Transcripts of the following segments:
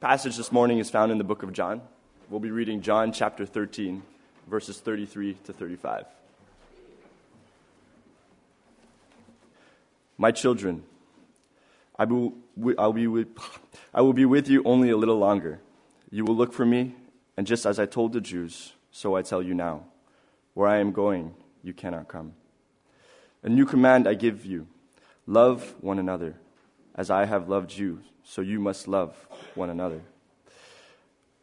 passage this morning is found in the book of John. We'll be reading John chapter 13, verses 33 to 35. My children, I will, I'll be with, I will be with you only a little longer. You will look for me, and just as I told the Jews, so I tell you now. Where I am going, you cannot come. A new command I give you love one another. As I have loved you, so you must love one another.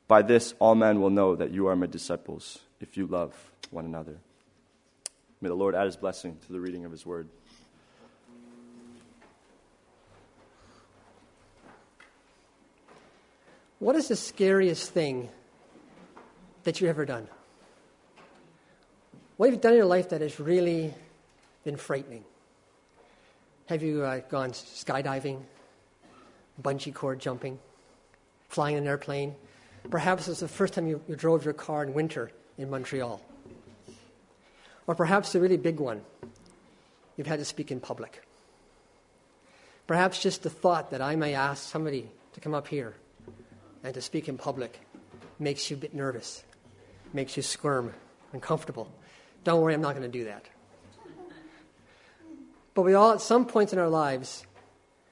By this, all men will know that you are my disciples, if you love one another. May the Lord add his blessing to the reading of his word. What is the scariest thing that you've ever done? What have you done in your life that has really been frightening? Have you uh, gone skydiving, bungee cord jumping, flying an airplane? Perhaps it's the first time you, you drove your car in winter in Montreal. Or perhaps the really big one, you've had to speak in public. Perhaps just the thought that I may ask somebody to come up here and to speak in public makes you a bit nervous, makes you squirm, uncomfortable. Don't worry, I'm not going to do that. But we all, at some points in our lives,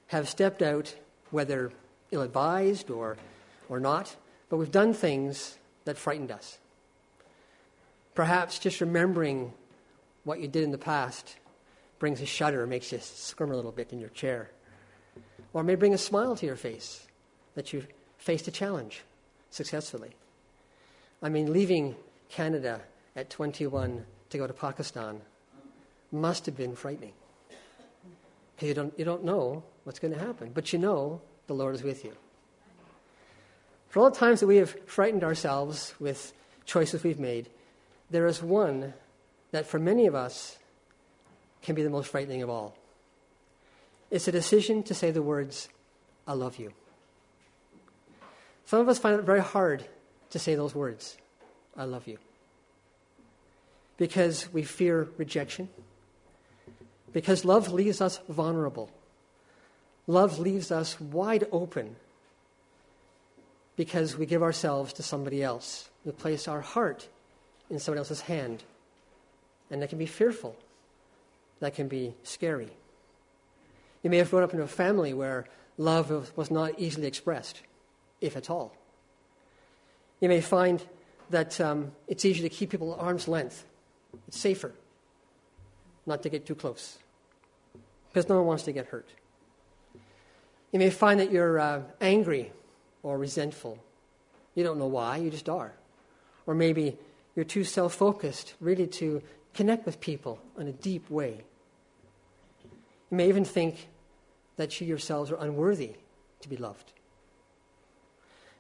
have stepped out, whether ill advised or, or not, but we've done things that frightened us. Perhaps just remembering what you did in the past brings a shudder, makes you squirm a little bit in your chair. Or may bring a smile to your face that you faced a challenge successfully. I mean, leaving Canada at 21 to go to Pakistan must have been frightening. You don't, you don't know what's going to happen, but you know the Lord is with you. For all the times that we have frightened ourselves with choices we've made, there is one that for many of us can be the most frightening of all. It's a decision to say the words, I love you. Some of us find it very hard to say those words, I love you. Because we fear rejection. Because love leaves us vulnerable. Love leaves us wide open because we give ourselves to somebody else. We place our heart in somebody else's hand. And that can be fearful. That can be scary. You may have grown up in a family where love was not easily expressed if at all. You may find that um, it's easier to keep people at arm's length. It's safer not to get too close because no one wants to get hurt. You may find that you're uh, angry or resentful. You don't know why, you just are. Or maybe you're too self focused, really, to connect with people in a deep way. You may even think that you yourselves are unworthy to be loved.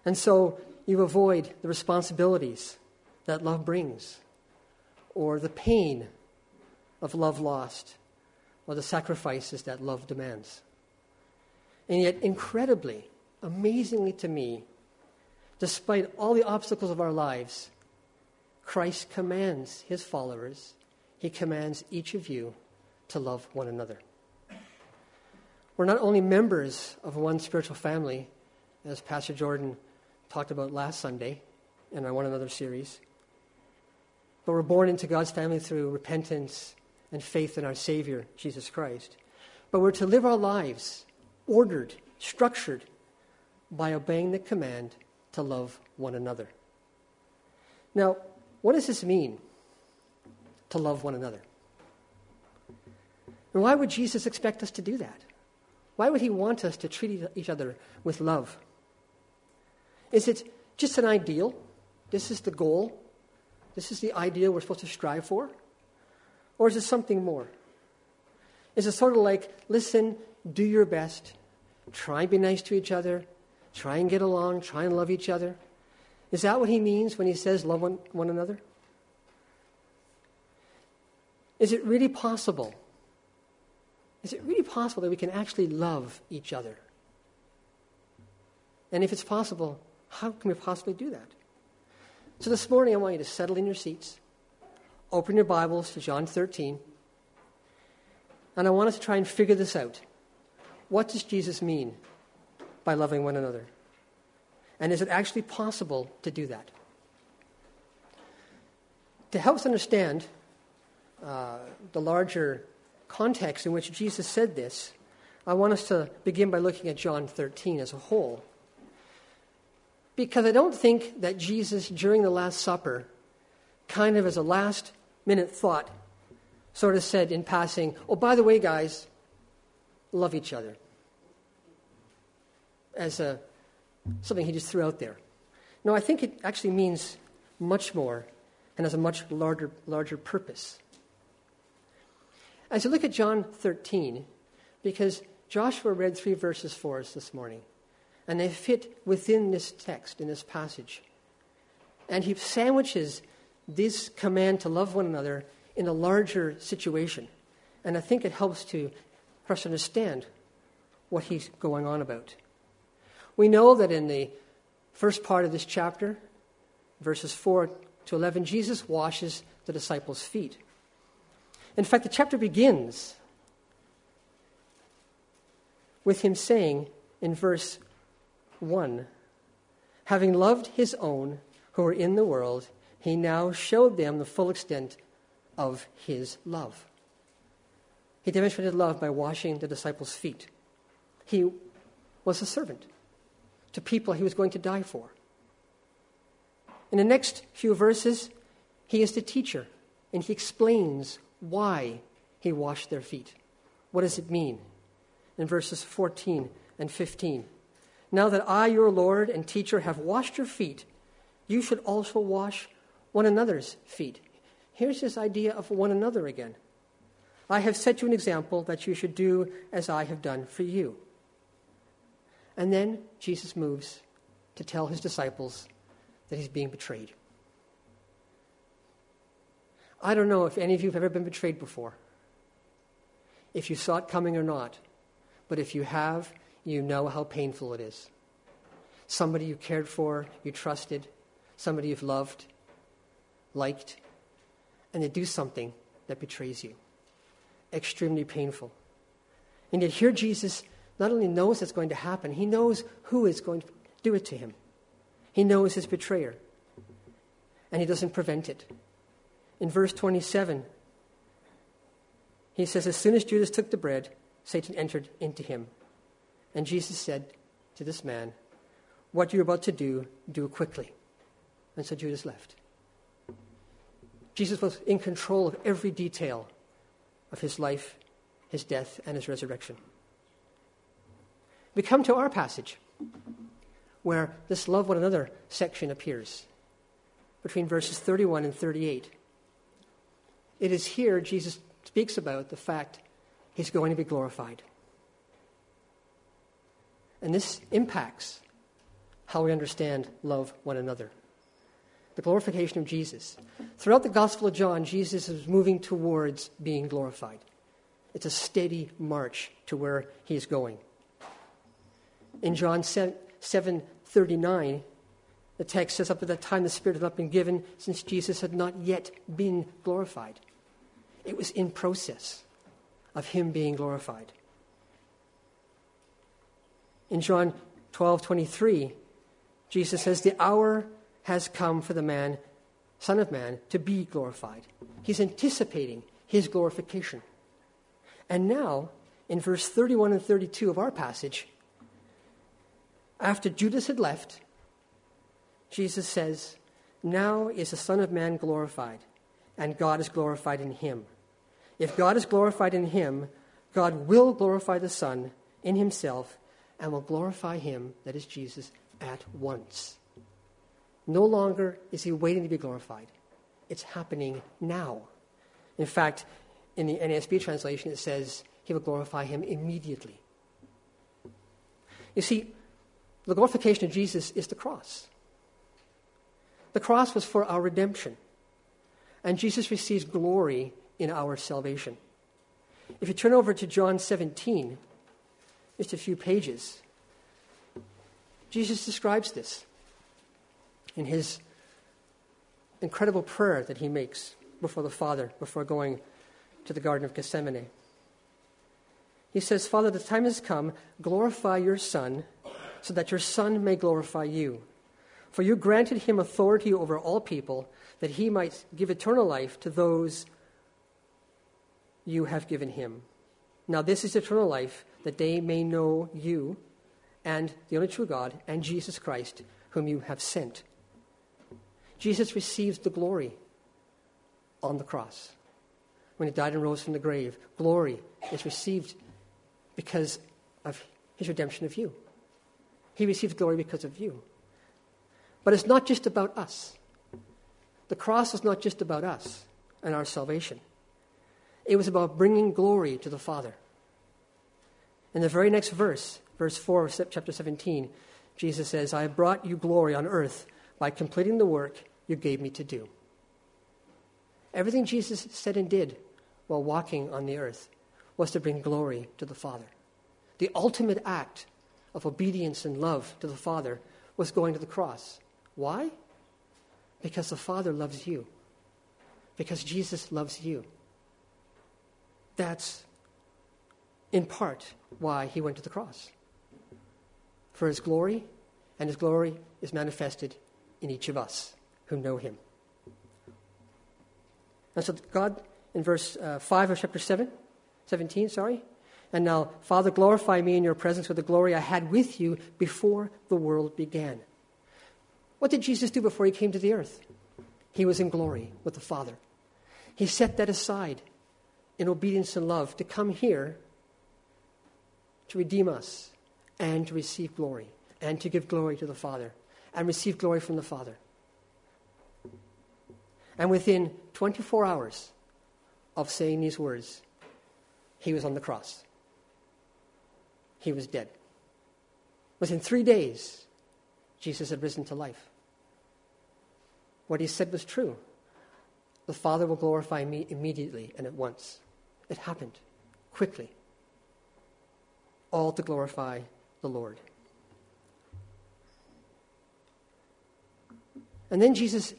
And so you avoid the responsibilities that love brings, or the pain of love lost, or the sacrifices that love demands. And yet, incredibly, amazingly to me, despite all the obstacles of our lives, Christ commands his followers, he commands each of you to love one another. We're not only members of one spiritual family, as Pastor Jordan talked about last Sunday in our One Another series. But we're born into God's family through repentance and faith in our Savior, Jesus Christ. But we're to live our lives ordered, structured, by obeying the command to love one another. Now, what does this mean, to love one another? And why would Jesus expect us to do that? Why would he want us to treat each other with love? Is it just an ideal? This is the goal? This is the ideal we're supposed to strive for? Or is it something more? Is it sort of like, listen, do your best, try and be nice to each other, try and get along, try and love each other? Is that what he means when he says love one, one another? Is it really possible? Is it really possible that we can actually love each other? And if it's possible, how can we possibly do that? So this morning, I want you to settle in your seats, open your Bibles to John 13, and I want us to try and figure this out. What does Jesus mean by loving one another? And is it actually possible to do that? To help us understand uh, the larger context in which Jesus said this, I want us to begin by looking at John 13 as a whole. Because I don't think that Jesus, during the Last Supper, kind of as a last minute thought, sort of said in passing, Oh, by the way, guys, love each other. As a, something he just threw out there. No, I think it actually means much more and has a much larger, larger purpose. As you look at John 13, because Joshua read three verses for us this morning, and they fit within this text, in this passage. And he sandwiches this command to love one another in a larger situation. And I think it helps to, for us understand what he's going on about. We know that in the first part of this chapter, verses 4 to 11, Jesus washes the disciples' feet. In fact, the chapter begins with him saying in verse 1 Having loved his own who were in the world, he now showed them the full extent of his love. He demonstrated love by washing the disciples' feet. He was a servant to people he was going to die for. In the next few verses, he is the teacher, and he explains why he washed their feet. What does it mean? In verses 14 and 15. Now that I, your Lord and teacher, have washed your feet, you should also wash one another's feet. Here's this idea of one another again. I have set you an example that you should do as I have done for you. And then Jesus moves to tell his disciples that he's being betrayed. I don't know if any of you have ever been betrayed before, if you saw it coming or not, but if you have, you know how painful it is. Somebody you cared for, you trusted, somebody you've loved, liked, and they do something that betrays you. Extremely painful. And yet, here Jesus not only knows it's going to happen, he knows who is going to do it to him. He knows his betrayer, and he doesn't prevent it. In verse 27, he says, As soon as Judas took the bread, Satan entered into him. And Jesus said to this man, What you're about to do, do quickly. And so Judas left. Jesus was in control of every detail of his life, his death, and his resurrection. We come to our passage where this love one another section appears between verses 31 and 38. It is here Jesus speaks about the fact he's going to be glorified. And this impacts how we understand love one another. The glorification of Jesus. Throughout the Gospel of John, Jesus is moving towards being glorified. It's a steady march to where he is going. In John 7, 7 39, the text says, Up at that time the Spirit had not been given, since Jesus had not yet been glorified. It was in process of him being glorified. In John 12 23, Jesus says, The hour has come for the man, Son of Man, to be glorified. He's anticipating his glorification. And now, in verse 31 and 32 of our passage, after Judas had left, Jesus says, Now is the Son of Man glorified, and God is glorified in him. If God is glorified in him, God will glorify the Son in himself and will glorify him, that is Jesus, at once. No longer is he waiting to be glorified, it's happening now. In fact, in the NASB translation, it says he will glorify him immediately. You see, the glorification of Jesus is the cross. The cross was for our redemption, and Jesus receives glory in our salvation. If you turn over to John 17, just a few pages, Jesus describes this in his incredible prayer that he makes before the Father, before going to the Garden of Gethsemane. He says, Father, the time has come, glorify your Son, so that your Son may glorify you For you granted him authority over all people, that he might give eternal life to those you have given him. Now, this is eternal life, that they may know you and the only true God and Jesus Christ, whom you have sent. Jesus receives the glory on the cross when he died and rose from the grave. Glory is received because of his redemption of you. He received glory because of you. But it's not just about us. The cross is not just about us and our salvation. It was about bringing glory to the Father. In the very next verse, verse 4 of chapter 17, Jesus says, I have brought you glory on earth by completing the work you gave me to do. Everything Jesus said and did while walking on the earth was to bring glory to the Father. The ultimate act of obedience and love to the Father was going to the cross. Why? Because the Father loves you. Because Jesus loves you. That's in part why he went to the cross. For his glory, and his glory is manifested in each of us who know him. And so God, in verse uh, 5 of chapter 7, 17, sorry, and now, Father, glorify me in your presence with the glory I had with you before the world began. What did Jesus do before he came to the earth? He was in glory with the Father. He set that aside in obedience and love to come here to redeem us and to receive glory and to give glory to the Father and receive glory from the Father. And within 24 hours of saying these words, he was on the cross. He was dead. Within three days, Jesus had risen to life. What he said was true. The Father will glorify me immediately and at once. It happened quickly. All to glorify the Lord. And then Jesus,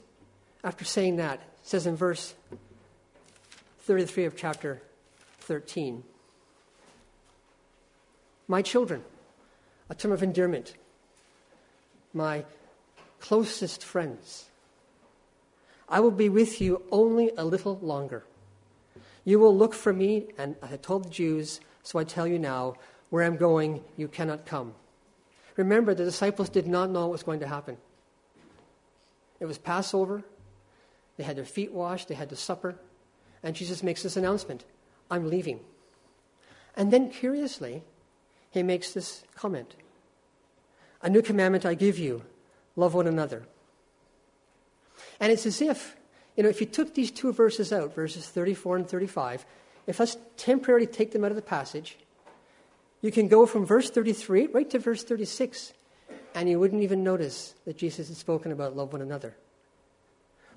after saying that, says in verse 33 of chapter 13 My children, a term of endearment, my closest friends, I will be with you only a little longer. You will look for me, and I told the Jews, so I tell you now, where I'm going, you cannot come. Remember, the disciples did not know what was going to happen. It was Passover. They had their feet washed, they had the supper, and Jesus makes this announcement I'm leaving. And then, curiously, he makes this comment A new commandment I give you love one another. And it's as if, you know, if you took these two verses out, verses 34 and 35, if us temporarily take them out of the passage, you can go from verse 33 right to verse 36, and you wouldn't even notice that Jesus had spoken about love one another.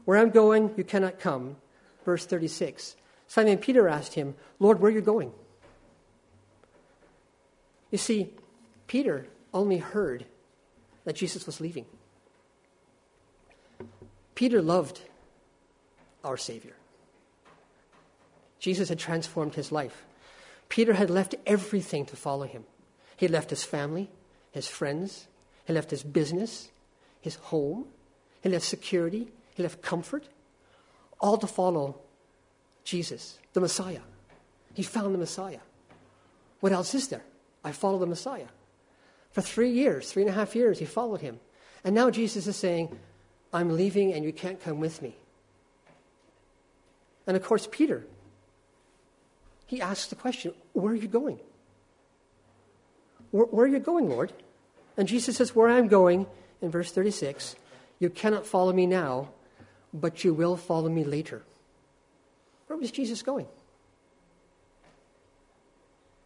Where I'm going, you cannot come. Verse 36. Simon Peter asked him, Lord, where are you going? You see, Peter only heard that Jesus was leaving. Peter loved our Savior. Jesus had transformed his life. Peter had left everything to follow him. He left his family, his friends, he left his business, his home, he left security, he left comfort, all to follow Jesus, the Messiah. He found the Messiah. What else is there? I follow the Messiah. For three years, three and a half years, he followed him. And now Jesus is saying, I'm leaving and you can't come with me. And of course, Peter, he asks the question, Where are you going? Where, where, are you going, Lord? And Jesus says, Where I'm going, in verse 36, you cannot follow me now, but you will follow me later. Where was Jesus going?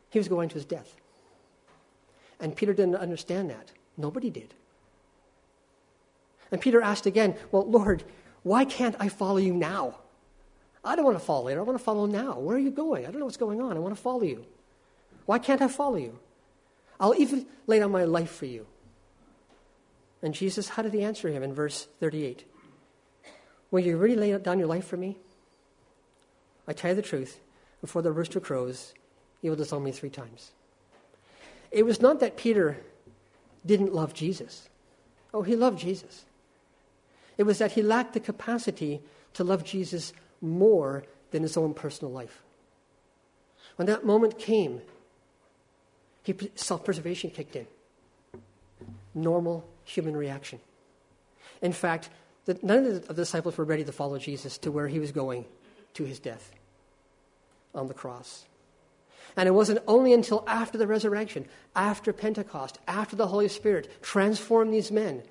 He was going to his death. And Peter didn't understand that. Nobody did. And Peter asked again, Well, Lord, why can't I follow you now? I don't want to follow later. I want to follow now. Where are you going? I don't know what's going on. I want to follow you. Why can't I follow you? I'll even lay down my life for you. And Jesus, how did he answer him in verse 38? Will you really lay down your life for me? I tell you the truth, before the rooster crows, you will disown me three times. It was not that Peter didn't love Jesus. Oh, he loved Jesus. It was that he lacked the capacity to love Jesus more than his own personal life. When that moment came, self preservation kicked in. Normal human reaction. In fact, the, none of the disciples were ready to follow Jesus to where he was going to his death on the cross. And it wasn't only until after the resurrection, after Pentecost, after the Holy Spirit transformed these men,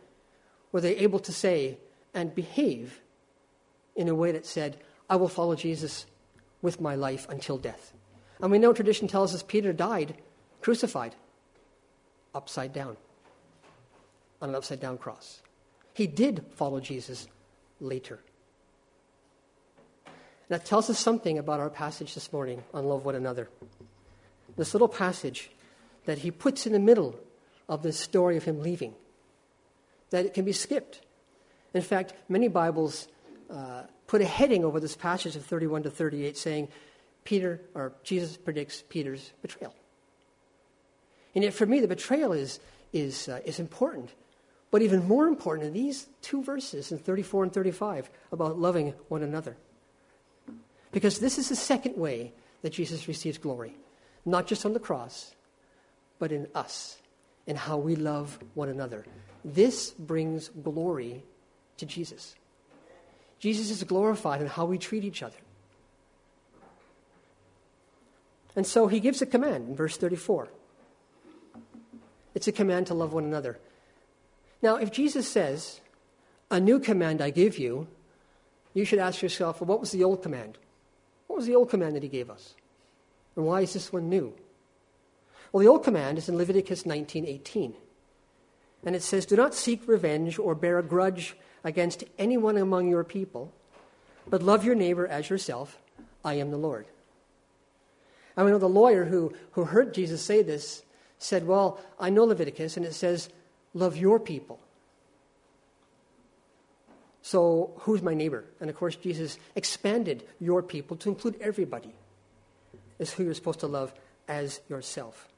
were they able to say and behave in a way that said, I will follow Jesus with my life until death. And we know tradition tells us Peter died crucified upside down on an upside down cross. He did follow Jesus later. That tells us something about our passage this morning on love one another. This little passage that he puts in the middle of this story of him leaving, that it can be skipped. In fact, many Bibles uh, put a heading over this passage of 31 to 38 saying, Peter, or Jesus predicts Peter's betrayal. And yet, for me, the betrayal is, is, uh, is important. But even more important are these two verses in 34 and 35 about loving one another. Because this is the second way that Jesus receives glory, not just on the cross, but in us, in how we love one another. This brings glory to Jesus. Jesus is glorified in how we treat each other. And so he gives a command in verse 34 it's a command to love one another. Now, if Jesus says, A new command I give you, you should ask yourself, well, what was the old command? What was the old command that he gave us? And why is this one new? Well, the old command is in Leviticus 19:18. And it says, "Do not seek revenge or bear a grudge against anyone among your people, but love your neighbor as yourself. I am the Lord." And I know the lawyer who, who heard Jesus say this said, Well, I know Leviticus, and it says, Love your people. So, who's my neighbor? And of course, Jesus expanded your people to include everybody, is who you're supposed to love as yourself.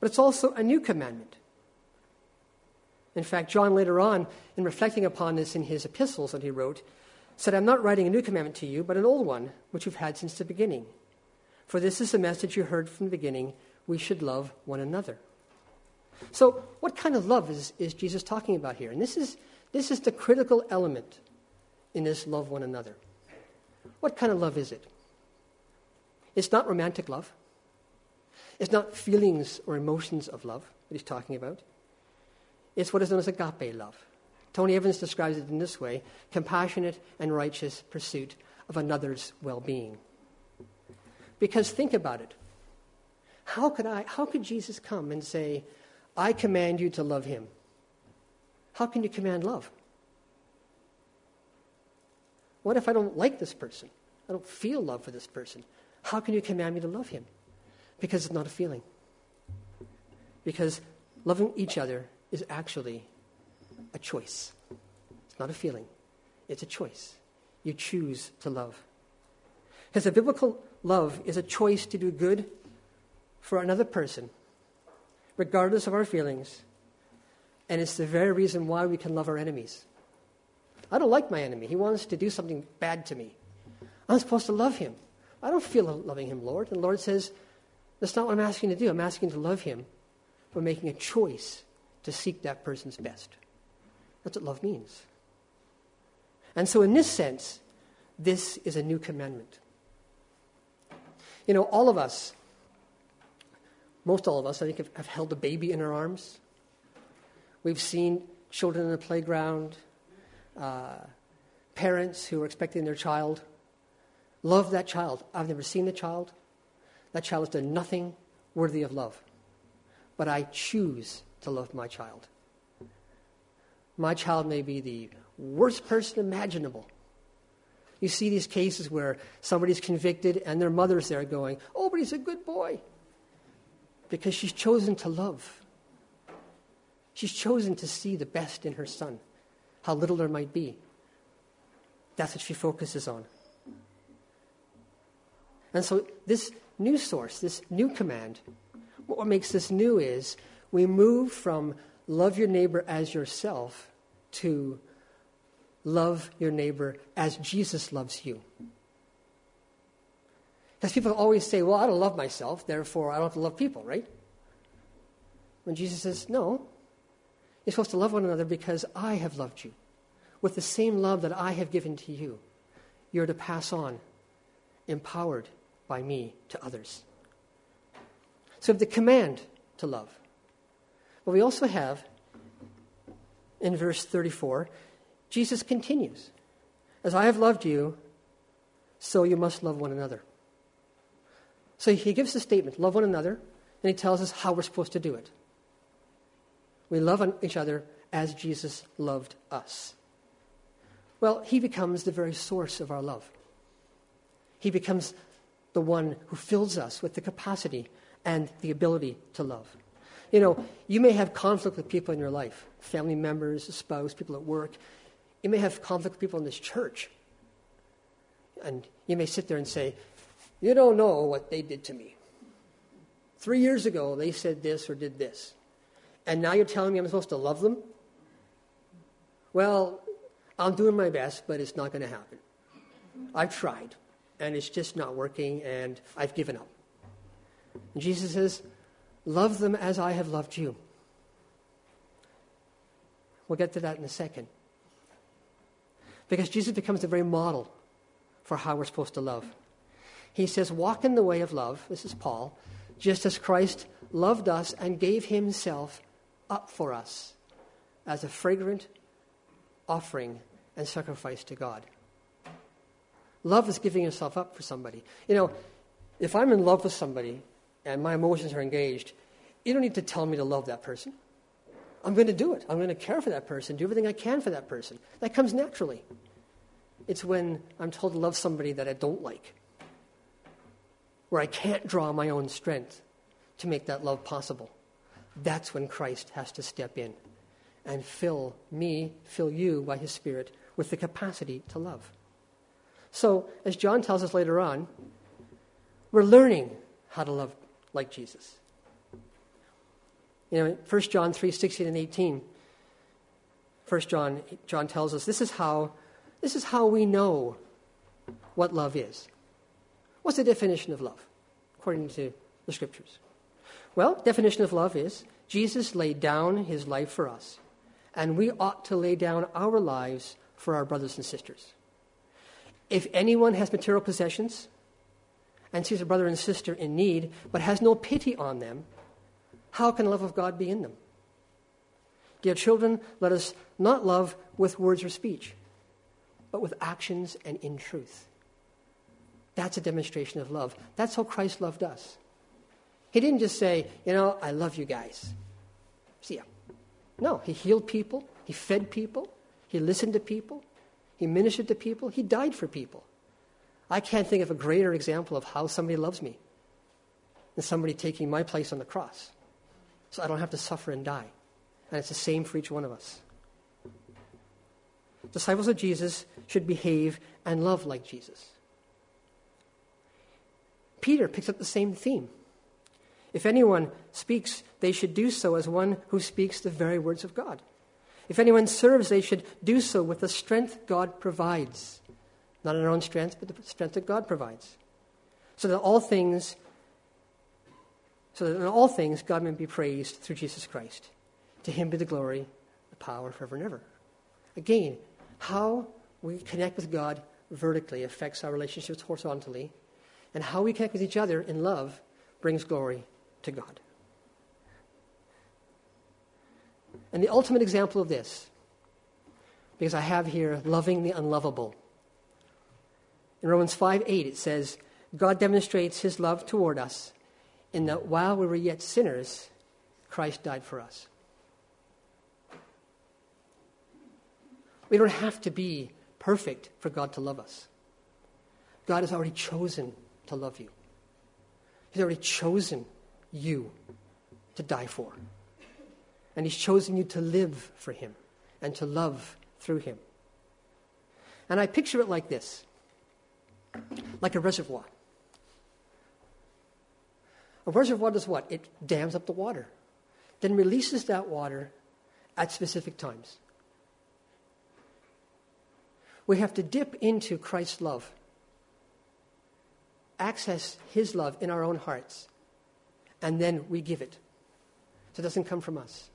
But it's also a new commandment. In fact, John later on, in reflecting upon this in his epistles that he wrote, said, I'm not writing a new commandment to you, but an old one, which you've had since the beginning. For this is the message you heard from the beginning we should love one another. So, what kind of love is, is Jesus talking about here? And this is, this is the critical element in this love one another. What kind of love is it? It's not romantic love. It's not feelings or emotions of love that he's talking about. It's what is known as agape love. Tony Evans describes it in this way compassionate and righteous pursuit of another's well being. Because think about it. How could, I, how could Jesus come and say, I command you to love him? How can you command love? What if I don't like this person? I don't feel love for this person. How can you command me to love him? Because it's not a feeling. Because loving each other is actually a choice. It's not a feeling, it's a choice. You choose to love. Because a biblical love is a choice to do good for another person, regardless of our feelings. And it's the very reason why we can love our enemies. I don't like my enemy. He wants to do something bad to me. I'm supposed to love him. I don't feel loving him, Lord. And the Lord says, That's not what I'm asking to do. I'm asking to love him for making a choice to seek that person's best. That's what love means. And so, in this sense, this is a new commandment. You know, all of us most all of us, I think, have, have held a baby in our arms. We've seen children in the playground, uh, parents who are expecting their child. Love that child. I've never seen the child. That child has done nothing worthy of love. But I choose to love my child. My child may be the worst person imaginable. You see these cases where somebody's convicted and their mother's there going, Oh, but he's a good boy because she's chosen to love. She's chosen to see the best in her son, how little there might be. That's what she focuses on. And so, this new source, this new command, what makes this new is we move from love your neighbor as yourself to love your neighbor as Jesus loves you. Because people always say, well, I don't love myself, therefore I don't have to love people, right? When Jesus says, no, you're supposed to love one another because I have loved you with the same love that I have given to you. You're to pass on, empowered by me to others. So the command to love. But we also have, in verse 34, Jesus continues As I have loved you, so you must love one another. So he gives the statement love one another, and he tells us how we're supposed to do it. We love each other as Jesus loved us. Well, he becomes the very source of our love. He becomes the one who fills us with the capacity and the ability to love. You know, you may have conflict with people in your life family members, spouse, people at work. You may have conflict with people in this church. And you may sit there and say, You don't know what they did to me. Three years ago, they said this or did this. And now you're telling me I'm supposed to love them? Well, I'm doing my best, but it's not going to happen. I've tried, and it's just not working, and I've given up. And Jesus says, Love them as I have loved you. We'll get to that in a second. Because Jesus becomes the very model for how we're supposed to love. He says, Walk in the way of love, this is Paul, just as Christ loved us and gave himself up for us as a fragrant offering and sacrifice to God. Love is giving yourself up for somebody. You know, if I'm in love with somebody and my emotions are engaged, you don't need to tell me to love that person. I'm going to do it. I'm going to care for that person, do everything I can for that person. That comes naturally. It's when I'm told to love somebody that I don't like, where I can't draw my own strength to make that love possible. That's when Christ has to step in and fill me, fill you by his Spirit with the capacity to love. So, as John tells us later on, we're learning how to love like Jesus. You know, 1 John 3 16 and 18. 1 John, John tells us this is how this is how we know what love is. What's the definition of love, according to the scriptures? Well, definition of love is Jesus laid down his life for us, and we ought to lay down our lives for our brothers and sisters. If anyone has material possessions and sees a brother and sister in need, but has no pity on them, how can the love of God be in them? Dear children, let us not love with words or speech, but with actions and in truth. That's a demonstration of love. That's how Christ loved us. He didn't just say, you know, I love you guys. See ya. No, he healed people, he fed people, he listened to people, he ministered to people, he died for people. I can't think of a greater example of how somebody loves me than somebody taking my place on the cross so I don't have to suffer and die. And it's the same for each one of us. Disciples of Jesus should behave and love like Jesus. Peter picks up the same theme. If anyone speaks, they should do so as one who speaks the very words of God. If anyone serves, they should do so with the strength God provides. Not in our own strength, but the strength that God provides. So that all things so that in all things God may be praised through Jesus Christ. To him be the glory, the power forever and ever. Again, how we connect with God vertically affects our relationships horizontally, and how we connect with each other in love brings glory to God. And the ultimate example of this, because I have here loving the unlovable. In Romans 5 8, it says, God demonstrates his love toward us in that while we were yet sinners, Christ died for us. We don't have to be perfect for God to love us. God has already chosen to love you. He's already chosen you to die for. And He's chosen you to live for Him and to love through Him. And I picture it like this like a reservoir. A reservoir does what? It dams up the water, then releases that water at specific times. We have to dip into Christ's love, access His love in our own hearts, and then we give it. So it doesn't come from us.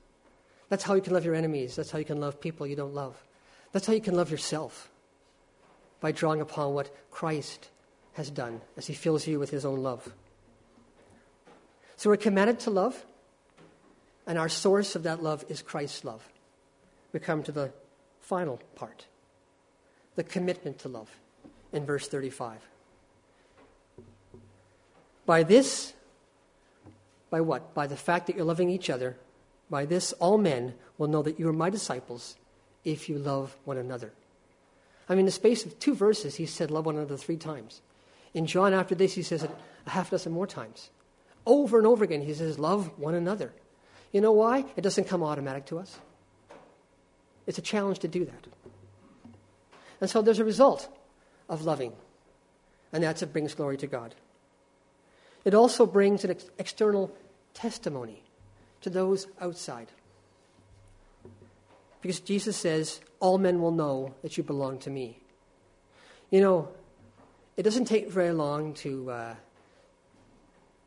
That's how you can love your enemies. That's how you can love people you don't love. That's how you can love yourself by drawing upon what Christ has done as He fills you with His own love. So we're commanded to love, and our source of that love is Christ's love. We come to the final part the commitment to love in verse 35. By this, by what? By the fact that you're loving each other. By this, all men will know that you are my disciples if you love one another. I mean, in the space of two verses, he said, Love one another three times. In John, after this, he says it a half dozen more times. Over and over again, he says, Love one another. You know why? It doesn't come automatic to us. It's a challenge to do that. And so there's a result of loving, and that's it brings glory to God. It also brings an ex- external testimony to those outside. Because Jesus says, All men will know that you belong to me. You know, it doesn't take very long to, uh,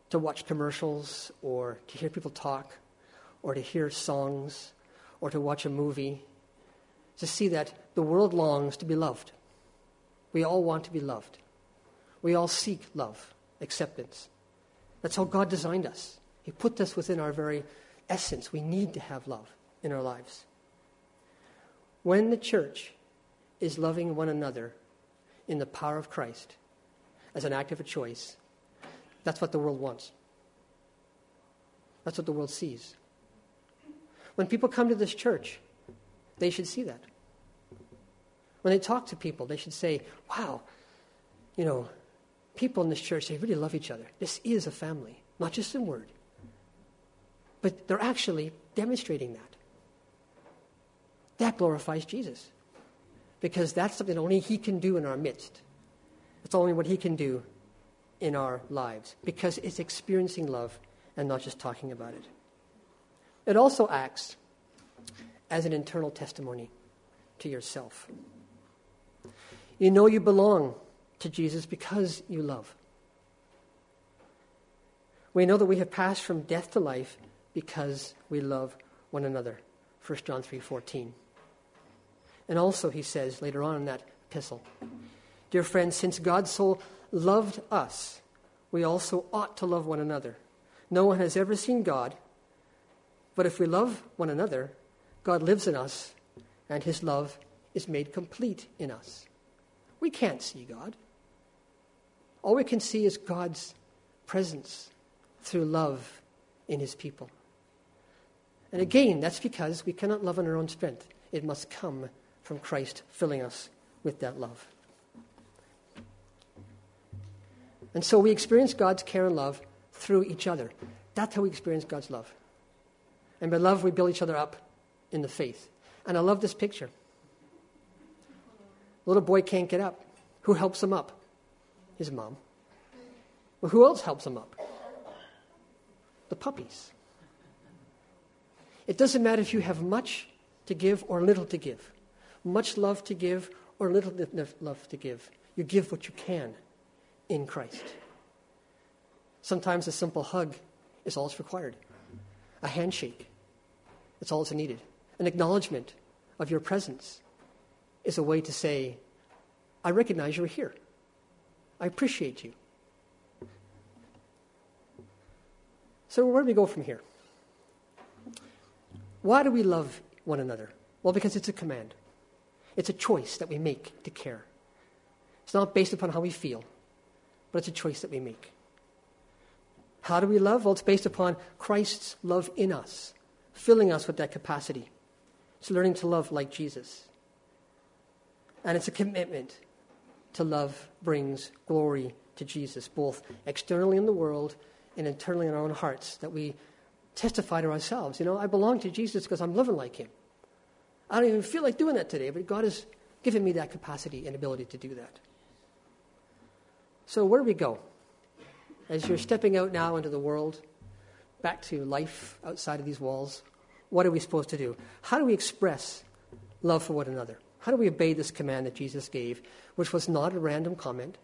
to watch commercials or to hear people talk or to hear songs or to watch a movie to see that the world longs to be loved. We all want to be loved. We all seek love, acceptance. That's how God designed us. He put us within our very essence. We need to have love in our lives. When the church is loving one another in the power of Christ as an act of a choice, that's what the world wants. That's what the world sees. When people come to this church, they should see that. When they talk to people, they should say, wow, you know, people in this church, they really love each other. This is a family, not just in word. But they're actually demonstrating that. That glorifies Jesus. Because that's something only He can do in our midst. It's only what He can do in our lives. Because it's experiencing love and not just talking about it. It also acts as an internal testimony to yourself. You know you belong to Jesus because you love. We know that we have passed from death to life because we love one another. 1 John 3:14. And also he says later on in that epistle, dear friends, since God so loved us, we also ought to love one another. No one has ever seen God, but if we love one another, God lives in us, and his love is made complete in us. We can't see God. All we can see is God's presence through love in his people. And again, that's because we cannot love on our own strength. It must come from Christ filling us with that love. And so we experience God's care and love through each other. That's how we experience God's love. And by love, we build each other up in the faith. And I love this picture. Little boy can't get up. Who helps him up? His mom. Well, who else helps him up? The puppies. It doesn't matter if you have much to give or little to give, much love to give or little love to give. You give what you can in Christ. Sometimes a simple hug is all that's required, a handshake, that's all that's needed. An acknowledgement of your presence is a way to say, I recognize you're here. I appreciate you. So, where do we go from here? Why do we love one another? Well, because it's a command. It's a choice that we make to care. It's not based upon how we feel, but it's a choice that we make. How do we love? Well, it's based upon Christ's love in us, filling us with that capacity. It's learning to love like Jesus. And it's a commitment to love brings glory to Jesus, both externally in the world and internally in our own hearts, that we testify to ourselves. You know, I belong to Jesus because I'm living like him. I don't even feel like doing that today, but God has given me that capacity and ability to do that. So, where do we go? As you're stepping out now into the world, back to life outside of these walls, what are we supposed to do? How do we express love for one another? How do we obey this command that Jesus gave, which was not a random comment?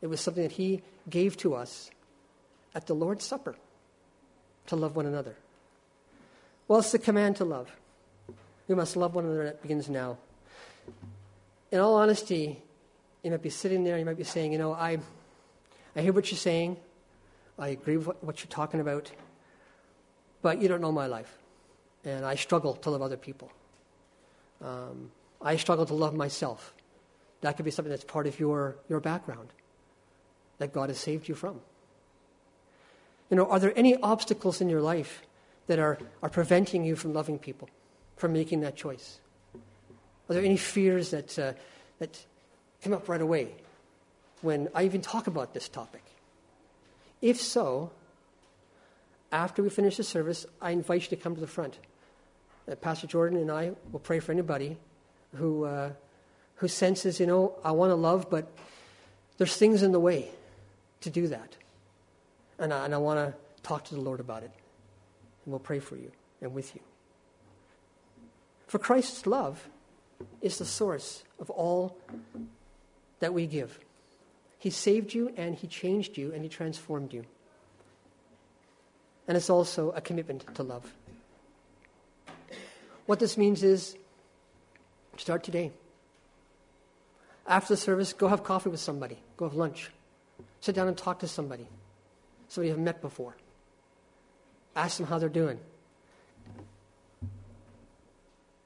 It was something that he gave to us at the Lord's Supper to love one another. Well, it's the command to love. We must love one another. That begins now. In all honesty, you might be sitting there, you might be saying, you know, I, I hear what you're saying. I agree with what, what you're talking about. But you don't know my life. And I struggle to love other people. Um, I struggle to love myself. That could be something that's part of your, your background that God has saved you from. You know, are there any obstacles in your life that are, are preventing you from loving people, from making that choice? Are there any fears that, uh, that come up right away when I even talk about this topic? If so, after we finish the service, I invite you to come to the front. Uh, Pastor Jordan and I will pray for anybody who, uh, who senses, you know, I want to love, but there's things in the way to do that. And I, and I want to talk to the Lord about it. And we'll pray for you and with you. For Christ's love is the source of all that we give. He saved you and He changed you and He transformed you. And it's also a commitment to love. What this means is start today. After the service, go have coffee with somebody, go have lunch. Sit down and talk to somebody, somebody you've met before. Ask them how they're doing.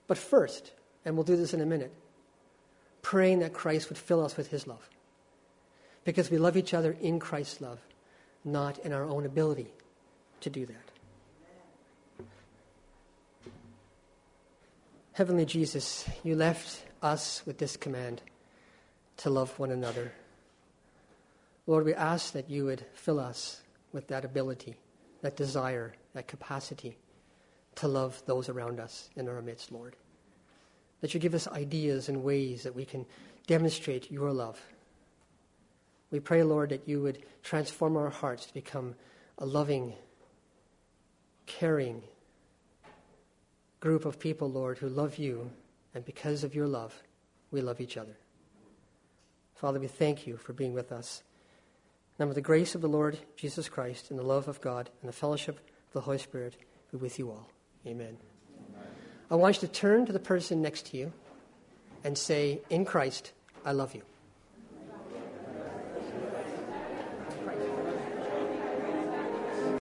But first, and we'll do this in a minute, praying that Christ would fill us with his love. Because we love each other in Christ's love, not in our own ability to do that. Heavenly Jesus, you left us with this command to love one another. Lord, we ask that you would fill us with that ability, that desire, that capacity to love those around us in our midst, Lord. That you give us ideas and ways that we can demonstrate your love. We pray, Lord, that you would transform our hearts to become a loving, caring group of people, Lord, who love you, and because of your love, we love each other. Father, we thank you for being with us. Now, may the grace of the Lord Jesus Christ and the love of God and the fellowship of the Holy Spirit be with you all. Amen. Amen. I want you to turn to the person next to you and say, In Christ, I love you.